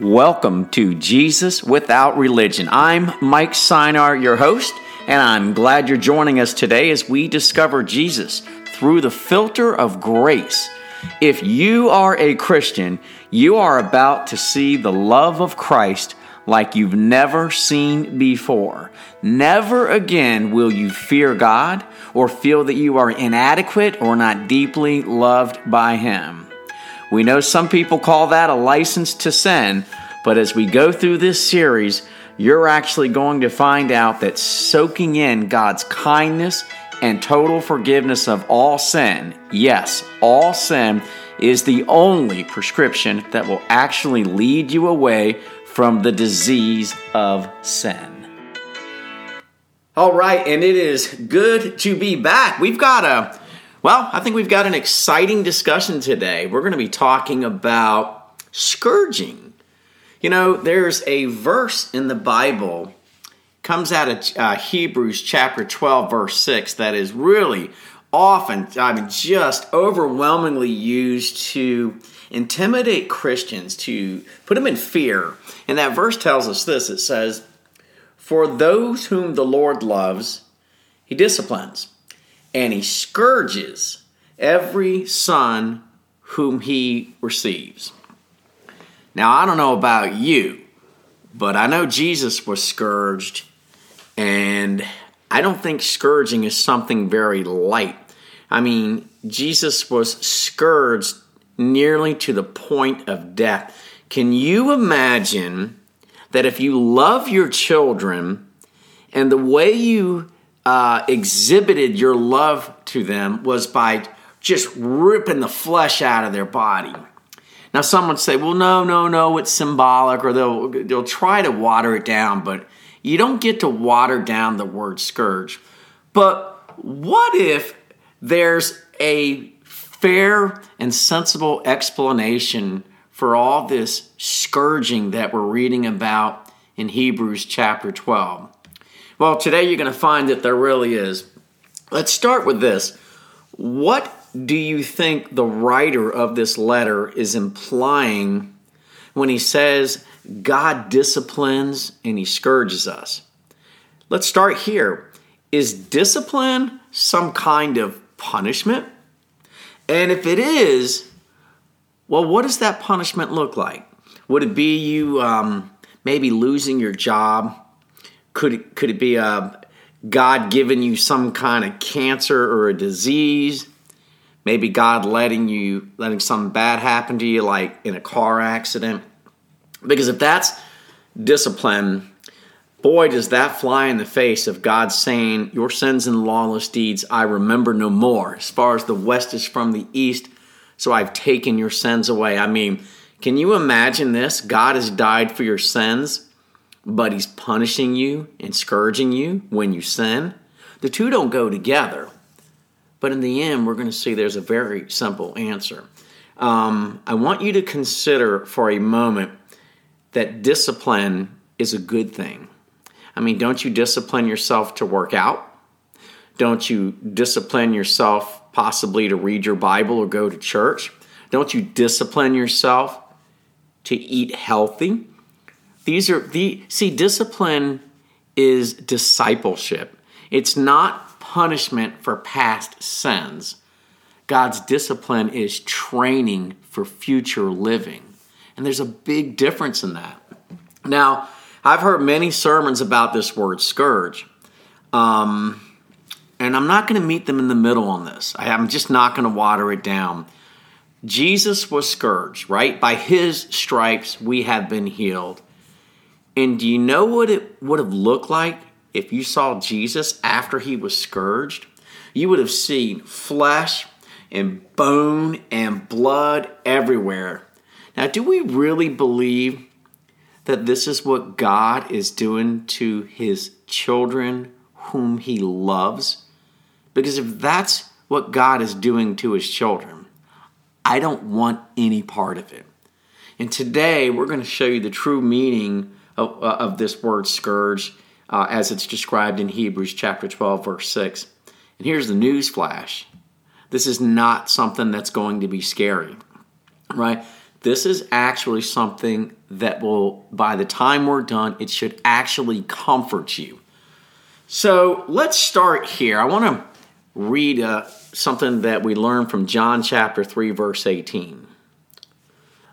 Welcome to Jesus Without Religion. I'm Mike Sinar, your host, and I'm glad you're joining us today as we discover Jesus through the filter of grace. If you are a Christian, you are about to see the love of Christ like you've never seen before. Never again will you fear God or feel that you are inadequate or not deeply loved by Him. We know some people call that a license to sin, but as we go through this series, you're actually going to find out that soaking in God's kindness and total forgiveness of all sin, yes, all sin, is the only prescription that will actually lead you away from the disease of sin. All right, and it is good to be back. We've got a, well, I think we've got an exciting discussion today. We're going to be talking about scourging. You know, there's a verse in the Bible comes out of uh, Hebrews chapter 12 verse 6 that is really often I mean just overwhelmingly used to intimidate Christians to put them in fear. And that verse tells us this it says, For those whom the Lord loves, he disciplines, and he scourges every son whom he receives. Now, I don't know about you, but I know Jesus was scourged, and I don't think scourging is something very light. I mean, Jesus was scourged nearly to the point of death. Can you imagine that if you love your children and the way you uh, exhibited your love to them was by just ripping the flesh out of their body? Now, some would say, well, no, no, no, it's symbolic, or they'll, they'll try to water it down, but you don't get to water down the word scourge. But what if there's a fair and sensible explanation for all this scourging that we're reading about in Hebrews chapter 12? Well, today you're going to find that there really is. Let's start with this. What do you think the writer of this letter is implying when he says God disciplines and he scourges us? Let's start here. Is discipline some kind of punishment? And if it is, well, what does that punishment look like? Would it be you um, maybe losing your job? Could it, could it be a uh, God giving you some kind of cancer or a disease? Maybe God letting you letting something bad happen to you, like in a car accident. Because if that's discipline, boy, does that fly in the face of God saying, Your sins and lawless deeds I remember no more. As far as the west is from the east, so I've taken your sins away. I mean, can you imagine this? God has died for your sins, but He's punishing you and scourging you when you sin. The two don't go together. But in the end, we're going to see there's a very simple answer. Um, I want you to consider for a moment that discipline is a good thing. I mean, don't you discipline yourself to work out? Don't you discipline yourself possibly to read your Bible or go to church? Don't you discipline yourself to eat healthy? These are the see discipline is discipleship. It's not punishment for past sins. God's discipline is training for future living. And there's a big difference in that. Now, I've heard many sermons about this word scourge. Um, and I'm not going to meet them in the middle on this. I, am just not going to water it down. Jesus was scourged, right? By his stripes we have been healed. And do you know what it would have looked like if you saw Jesus after he was scourged? You would have seen flesh and bone and blood everywhere. Now, do we really believe that this is what God is doing to his children whom he loves? Because if that's what God is doing to his children, I don't want any part of it. And today we're going to show you the true meaning of, uh, of this word scourge uh, as it's described in Hebrews chapter 12, verse 6. And here's the news flash this is not something that's going to be scary, right? this is actually something that will, by the time we're done, it should actually comfort you. So let's start here. I want to read uh, something that we learned from John chapter 3, verse 18.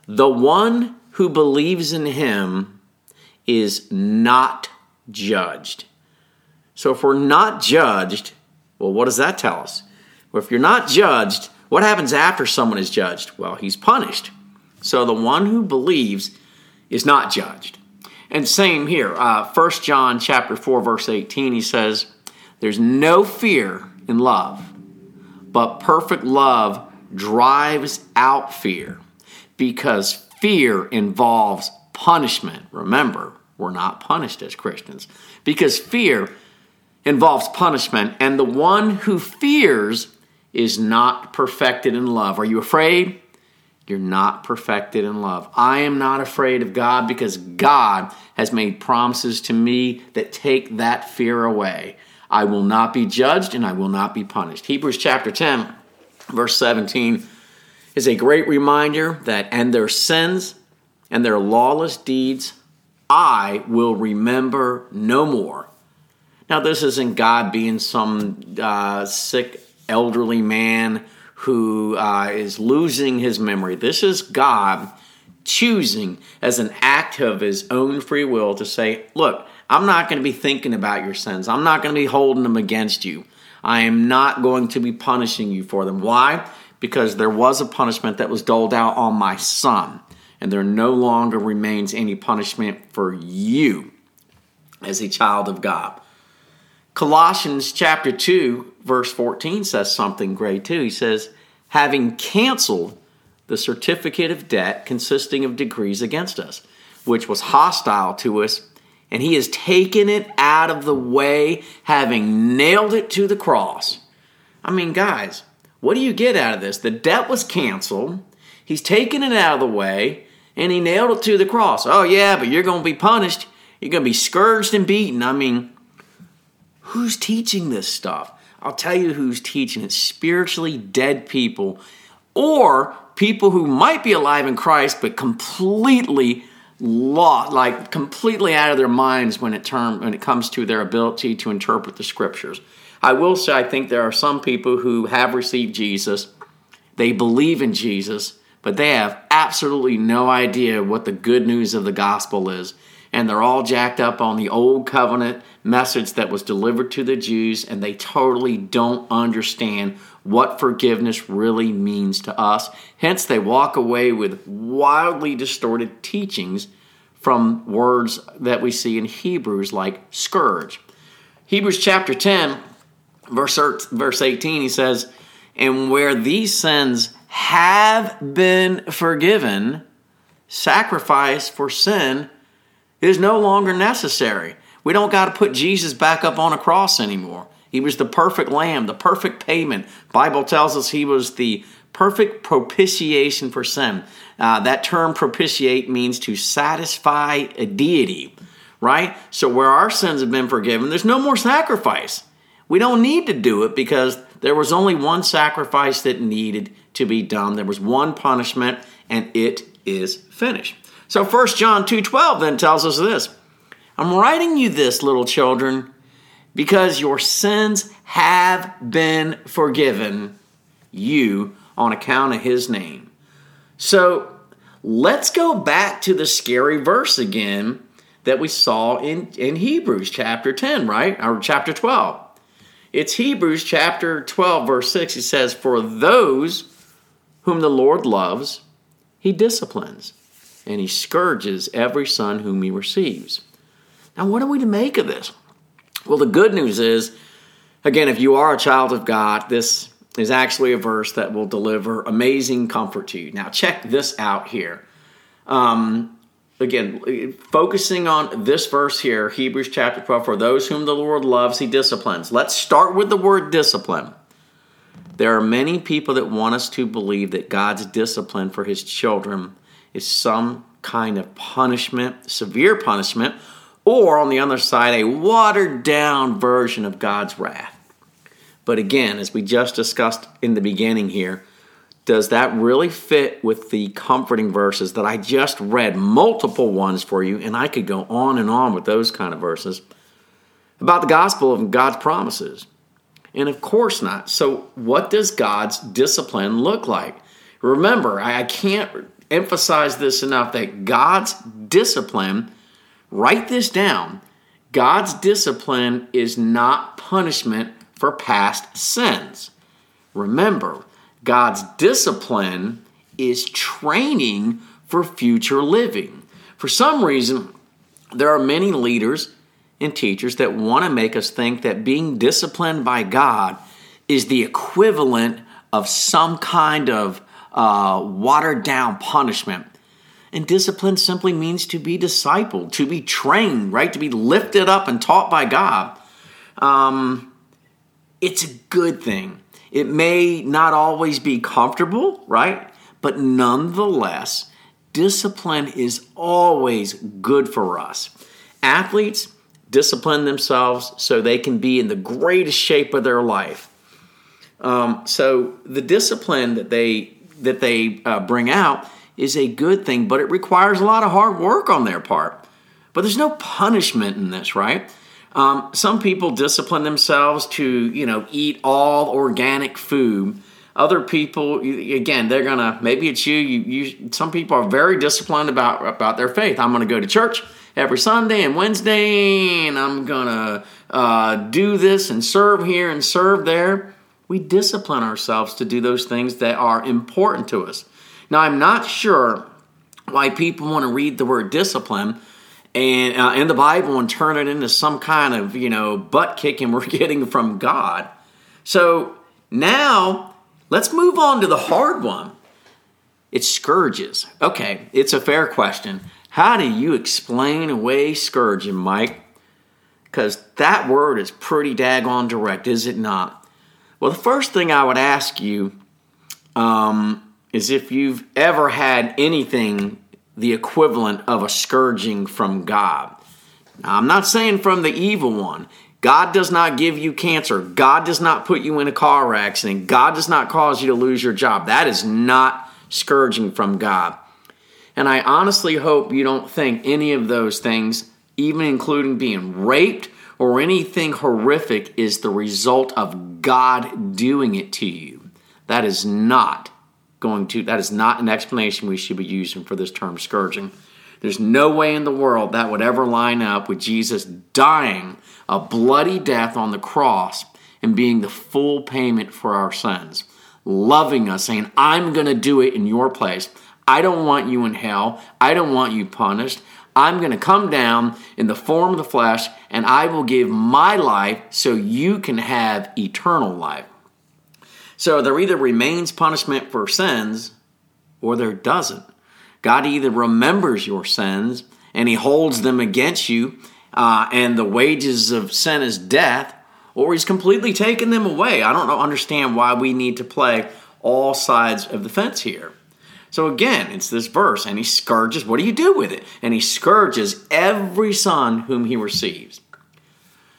The one who believes in him is not judged. So if we're not judged, well, what does that tell us? Well, if you're not judged, what happens after someone is judged? Well, he's punished. So the one who believes is not judged. And same here, uh, 1 John chapter 4, verse 18, he says, There's no fear in love, but perfect love drives out fear because fear involves punishment. Remember, we're not punished as Christians because fear involves punishment, and the one who fears is not perfected in love. Are you afraid? You're not perfected in love. I am not afraid of God because God has made promises to me that take that fear away. I will not be judged and I will not be punished. Hebrews chapter 10, verse 17 is a great reminder that, and their sins and their lawless deeds I will remember no more. Now, this isn't God being some uh, sick elderly man who uh, is losing his memory. This is God choosing as an act of his own free will to say, Look, I'm not going to be thinking about your sins. I'm not going to be holding them against you. I am not going to be punishing you for them. Why? Because there was a punishment that was doled out on my son, and there no longer remains any punishment for you as a child of God. Colossians chapter 2, verse 14 says something great too. He says, having canceled the certificate of debt consisting of decrees against us, which was hostile to us, and he has taken it out of the way, having nailed it to the cross. I mean, guys, what do you get out of this? The debt was canceled, he's taken it out of the way, and he nailed it to the cross. Oh, yeah, but you're going to be punished. You're going to be scourged and beaten. I mean, Who's teaching this stuff? I'll tell you who's teaching it spiritually dead people or people who might be alive in Christ but completely lost, like completely out of their minds when it term when it comes to their ability to interpret the scriptures. I will say I think there are some people who have received Jesus, they believe in Jesus, but they have absolutely no idea what the good news of the gospel is and they're all jacked up on the old covenant message that was delivered to the Jews, and they totally don't understand what forgiveness really means to us. Hence, they walk away with wildly distorted teachings from words that we see in Hebrews, like scourge. Hebrews chapter 10, verse, verse 18, he says, And where these sins have been forgiven, sacrifice for sin is no longer necessary. We don't got to put Jesus back up on a cross anymore. He was the perfect lamb, the perfect payment. Bible tells us he was the perfect propitiation for sin. Uh, that term propitiate means to satisfy a deity, right? So where our sins have been forgiven, there's no more sacrifice. We don't need to do it because there was only one sacrifice that needed to be done. There was one punishment, and it is finished. So 1 John 2:12 then tells us this. I'm writing you this, little children, because your sins have been forgiven you on account of his name. So let's go back to the scary verse again that we saw in, in Hebrews chapter 10, right? Or chapter 12. It's Hebrews chapter 12, verse 6. It says, For those whom the Lord loves, he disciplines and he scourges every son whom he receives. Now, what are we to make of this? Well, the good news is, again, if you are a child of God, this is actually a verse that will deliver amazing comfort to you. Now, check this out here. Um, again, focusing on this verse here, Hebrews chapter 12, for those whom the Lord loves, he disciplines. Let's start with the word discipline. There are many people that want us to believe that God's discipline for his children is some kind of punishment, severe punishment, or on the other side, a watered down version of God's wrath. But again, as we just discussed in the beginning here, does that really fit with the comforting verses that I just read? Multiple ones for you, and I could go on and on with those kind of verses about the gospel of God's promises. And of course not. So, what does God's discipline look like? Remember, I can't emphasize this enough that God's discipline, write this down, God's discipline is not punishment for past sins. Remember, God's discipline is training for future living. For some reason, there are many leaders and teachers that want to make us think that being disciplined by God is the equivalent of some kind of uh, watered down punishment. And discipline simply means to be discipled, to be trained, right? To be lifted up and taught by God. Um, it's a good thing. It may not always be comfortable, right? But nonetheless, discipline is always good for us. Athletes discipline themselves so they can be in the greatest shape of their life. Um, so the discipline that they that they uh, bring out is a good thing, but it requires a lot of hard work on their part. But there's no punishment in this, right? Um, some people discipline themselves to, you know, eat all organic food. Other people, again, they're gonna. Maybe it's you. You, you some people are very disciplined about about their faith. I'm gonna go to church every Sunday and Wednesday, and I'm gonna uh, do this and serve here and serve there. We discipline ourselves to do those things that are important to us. Now, I'm not sure why people want to read the word discipline and uh, in the Bible and turn it into some kind of you know butt kicking we're getting from God. So now let's move on to the hard one. It's scourges. Okay, it's a fair question. How do you explain away scourging, Mike? Because that word is pretty daggone direct, is it not? Well, the first thing I would ask you um, is if you've ever had anything the equivalent of a scourging from God. Now, I'm not saying from the evil one. God does not give you cancer. God does not put you in a car accident. God does not cause you to lose your job. That is not scourging from God. And I honestly hope you don't think any of those things, even including being raped or anything horrific, is the result of God doing it to you. That is not going to, that is not an explanation we should be using for this term scourging. There's no way in the world that would ever line up with Jesus dying a bloody death on the cross and being the full payment for our sins. Loving us, saying, I'm going to do it in your place. I don't want you in hell. I don't want you punished. I'm going to come down in the form of the flesh and I will give my life so you can have eternal life. So there either remains punishment for sins or there doesn't. God either remembers your sins and he holds them against you, uh, and the wages of sin is death, or he's completely taken them away. I don't understand why we need to play all sides of the fence here. So again, it's this verse, and he scourges. What do you do with it? And he scourges every son whom he receives.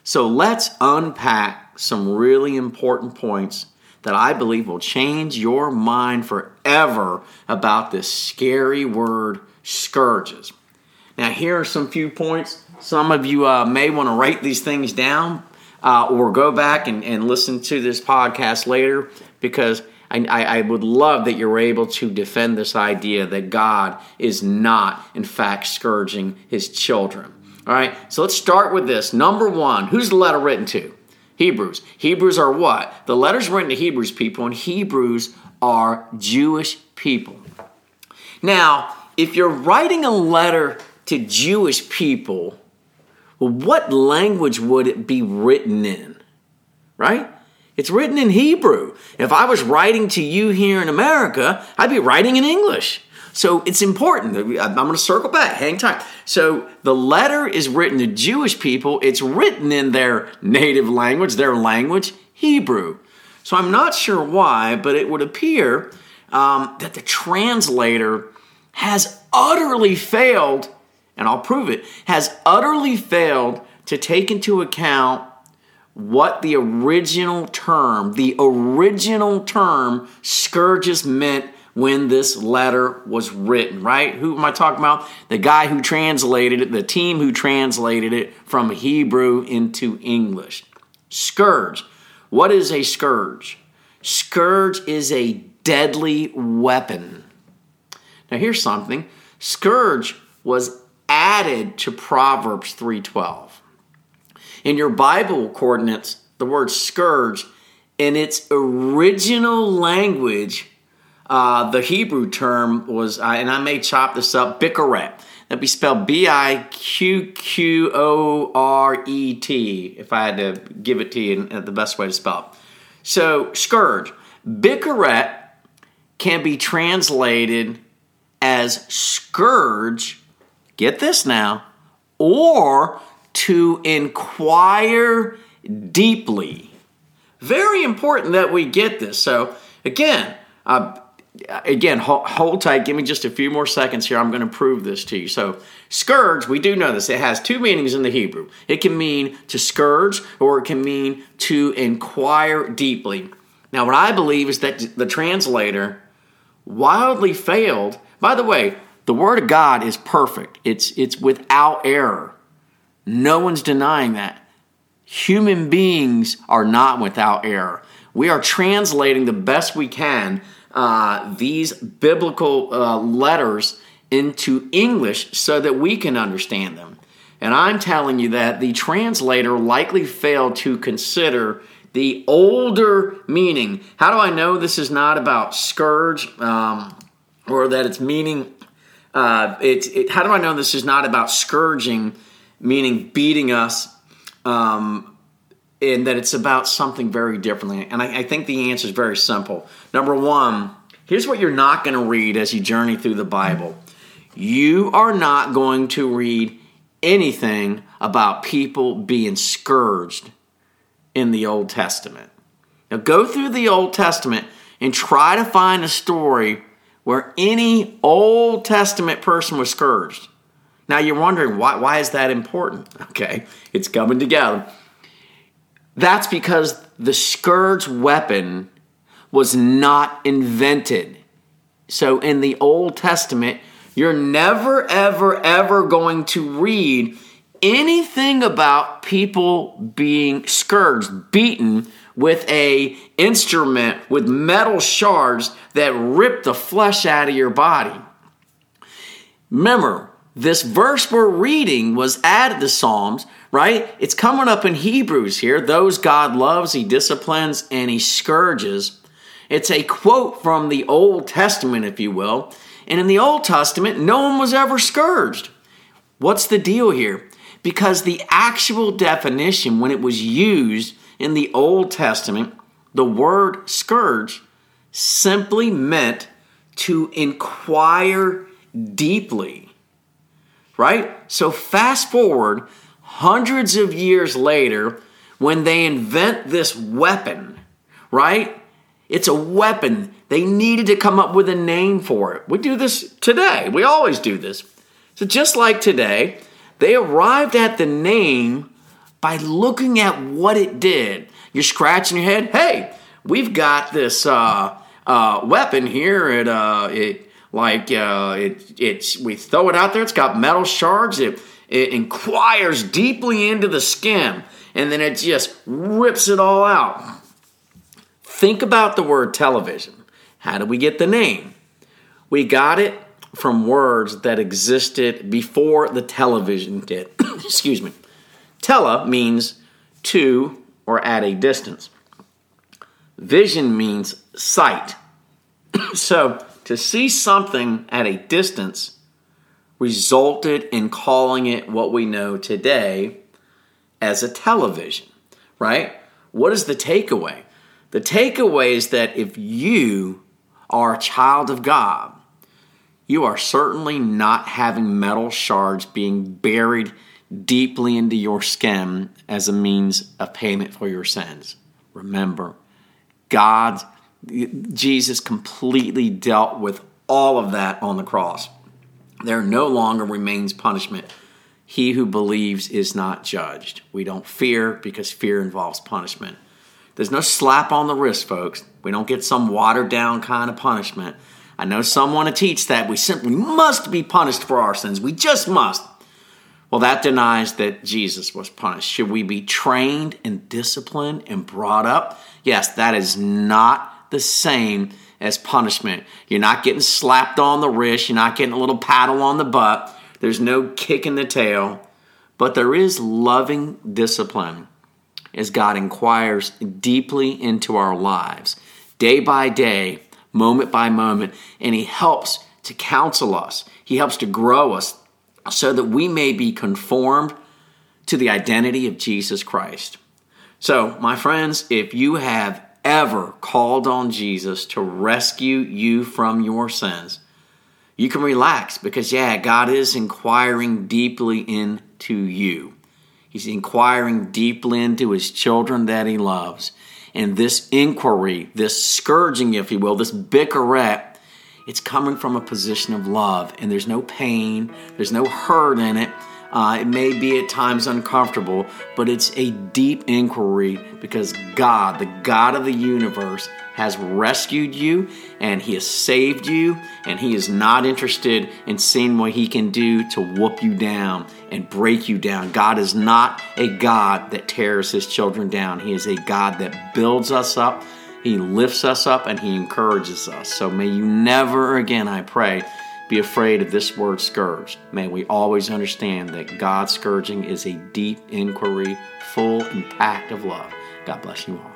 So let's unpack some really important points that I believe will change your mind forever about this scary word, scourges. Now, here are some few points. Some of you uh, may want to write these things down uh, or go back and, and listen to this podcast later because I, I, would love that you're able to defend this idea that God is not, in fact, scourging his children. All right, so let's start with this. Number one, who's the letter written to? Hebrews. Hebrews are what? The letters written to Hebrews people, and Hebrews are Jewish people. Now, if you're writing a letter to Jewish people, well, what language would it be written in? Right? It's written in Hebrew. If I was writing to you here in America, I'd be writing in English. So it's important. I'm going to circle back. Hang tight. So the letter is written to Jewish people. It's written in their native language, their language, Hebrew. So I'm not sure why, but it would appear um, that the translator has utterly failed, and I'll prove it, has utterly failed to take into account what the original term, the original term scourges meant when this letter was written, right? Who am I talking about? The guy who translated it, the team who translated it from Hebrew into English. Scourge. What is a scourge? Scourge is a deadly weapon. Now here's something. Scourge was added to Proverbs 3:12. In your Bible coordinates, the word scourge in its original language uh, the Hebrew term was, uh, and I may chop this up, bickeret. That'd be spelled B I Q Q O R E T, if I had to give it to you in the best way to spell it. So, scourge. Bickeret can be translated as scourge, get this now, or to inquire deeply. Very important that we get this. So, again, uh, again, hold, tight. Give me just a few more seconds here. I'm going to prove this to you. So, scourge, we do know this. It has two meanings in the Hebrew. It can mean to scourge or it can mean to inquire deeply. Now, what I believe is that the translator wildly failed. By the way, the Word of God is perfect, it's, it's without error. No one's denying that. Human beings are not without error. We are translating the best we can uh, these biblical uh, letters into English so that we can understand them. And I'm telling you that the translator likely failed to consider the older meaning. How do I know this is not about scourge um, or that it's meaning? Uh, it, how do I know this is not about scourging, meaning beating us? Um, and that it's about something very differently. And I, I think the answer is very simple. Number one, here's what you're not going to read as you journey through the Bible. You are not going to read anything about people being scourged in the Old Testament. Now, go through the Old Testament and try to find a story where any Old Testament person was scourged. Now, you're wondering, why, why is that important? Okay, it's coming together. That's because the scourge weapon was not invented. So in the Old Testament, you're never, ever, ever going to read anything about people being scourged, beaten with a instrument with metal shards that rip the flesh out of your body. Remember, this verse we're reading was added to Psalms right? It's coming up in Hebrews here. Those God loves, He disciplines, and He scourges. It's a quote from the Old Testament, if you will. And in the Old Testament, no one was ever scourged. What's the deal here? Because the actual definition, when it was used in the Old Testament, the word scourge simply meant to inquire deeply. Right? So fast forward hundreds of years later, when they invent this weapon, right? It's a weapon. They needed to come up with a name for it. We do this today. We always do this. So, just like today, they arrived at the name by looking at what it did. You're scratching your head. Hey, we've got this uh, uh, weapon here. It, uh, it like uh, it, it's we throw it out there. It's got metal shards. It it inquires deeply into the skin and then it just rips it all out. Think about the word television. How do we get the name? We got it from words that existed before the television did. Excuse me. Tele means to or at a distance. Vision means sight. so to see something at a distance resulted in calling it what we know today as a television, right? What is the takeaway? The takeaway is that if you are a child of God, you are certainly not having metal shards being buried deeply into your skin as a means of payment for your sins. Remember, God, Jesus completely dealt with all of that on the cross there no longer remains punishment. he who believes is not judged. We don't fear because fear involves punishment. There's no slap on the wrist, folks. We don't get some watered down kind of punishment. I know some want to teach that we simply must be punished for our sins. We just must. Well, that denies that Jesus was punished. Should we be trained and disciplined and brought up? Yes, that is the same as punishment. You're not getting slapped on the wrist, you're not getting a little paddle on the butt, there's no kick in the tail, but there is loving discipline as God inquires deeply into our lives, day by day, moment by moment, and He helps to counsel us. He helps to grow us so that we may be conformed to the identity of Jesus Christ. So, my friends, if you have ever called on Jesus to rescue you from your sins, you can relax because, yeah, God is inquiring deeply into you. He's inquiring deeply into his children that he loves. And this inquiry, this scourging, if you will, this bickeret, it's coming from a position of love. And there's no pain, there's no hurt in it. Uh, it may be at times uncomfortable, but it's a deep inquiry because God, the God of the universe, has rescued you and He has saved you, and He is not interested in seeing what He can do to whoop you down and break you down. God is not a God that tears His children down, He is a God that builds us up. He lifts us up and He encourages us. So may you never again, I pray, be afraid of this word scourged. May we always understand that God's scourging is a deep inquiry, full packed of love. God bless you all.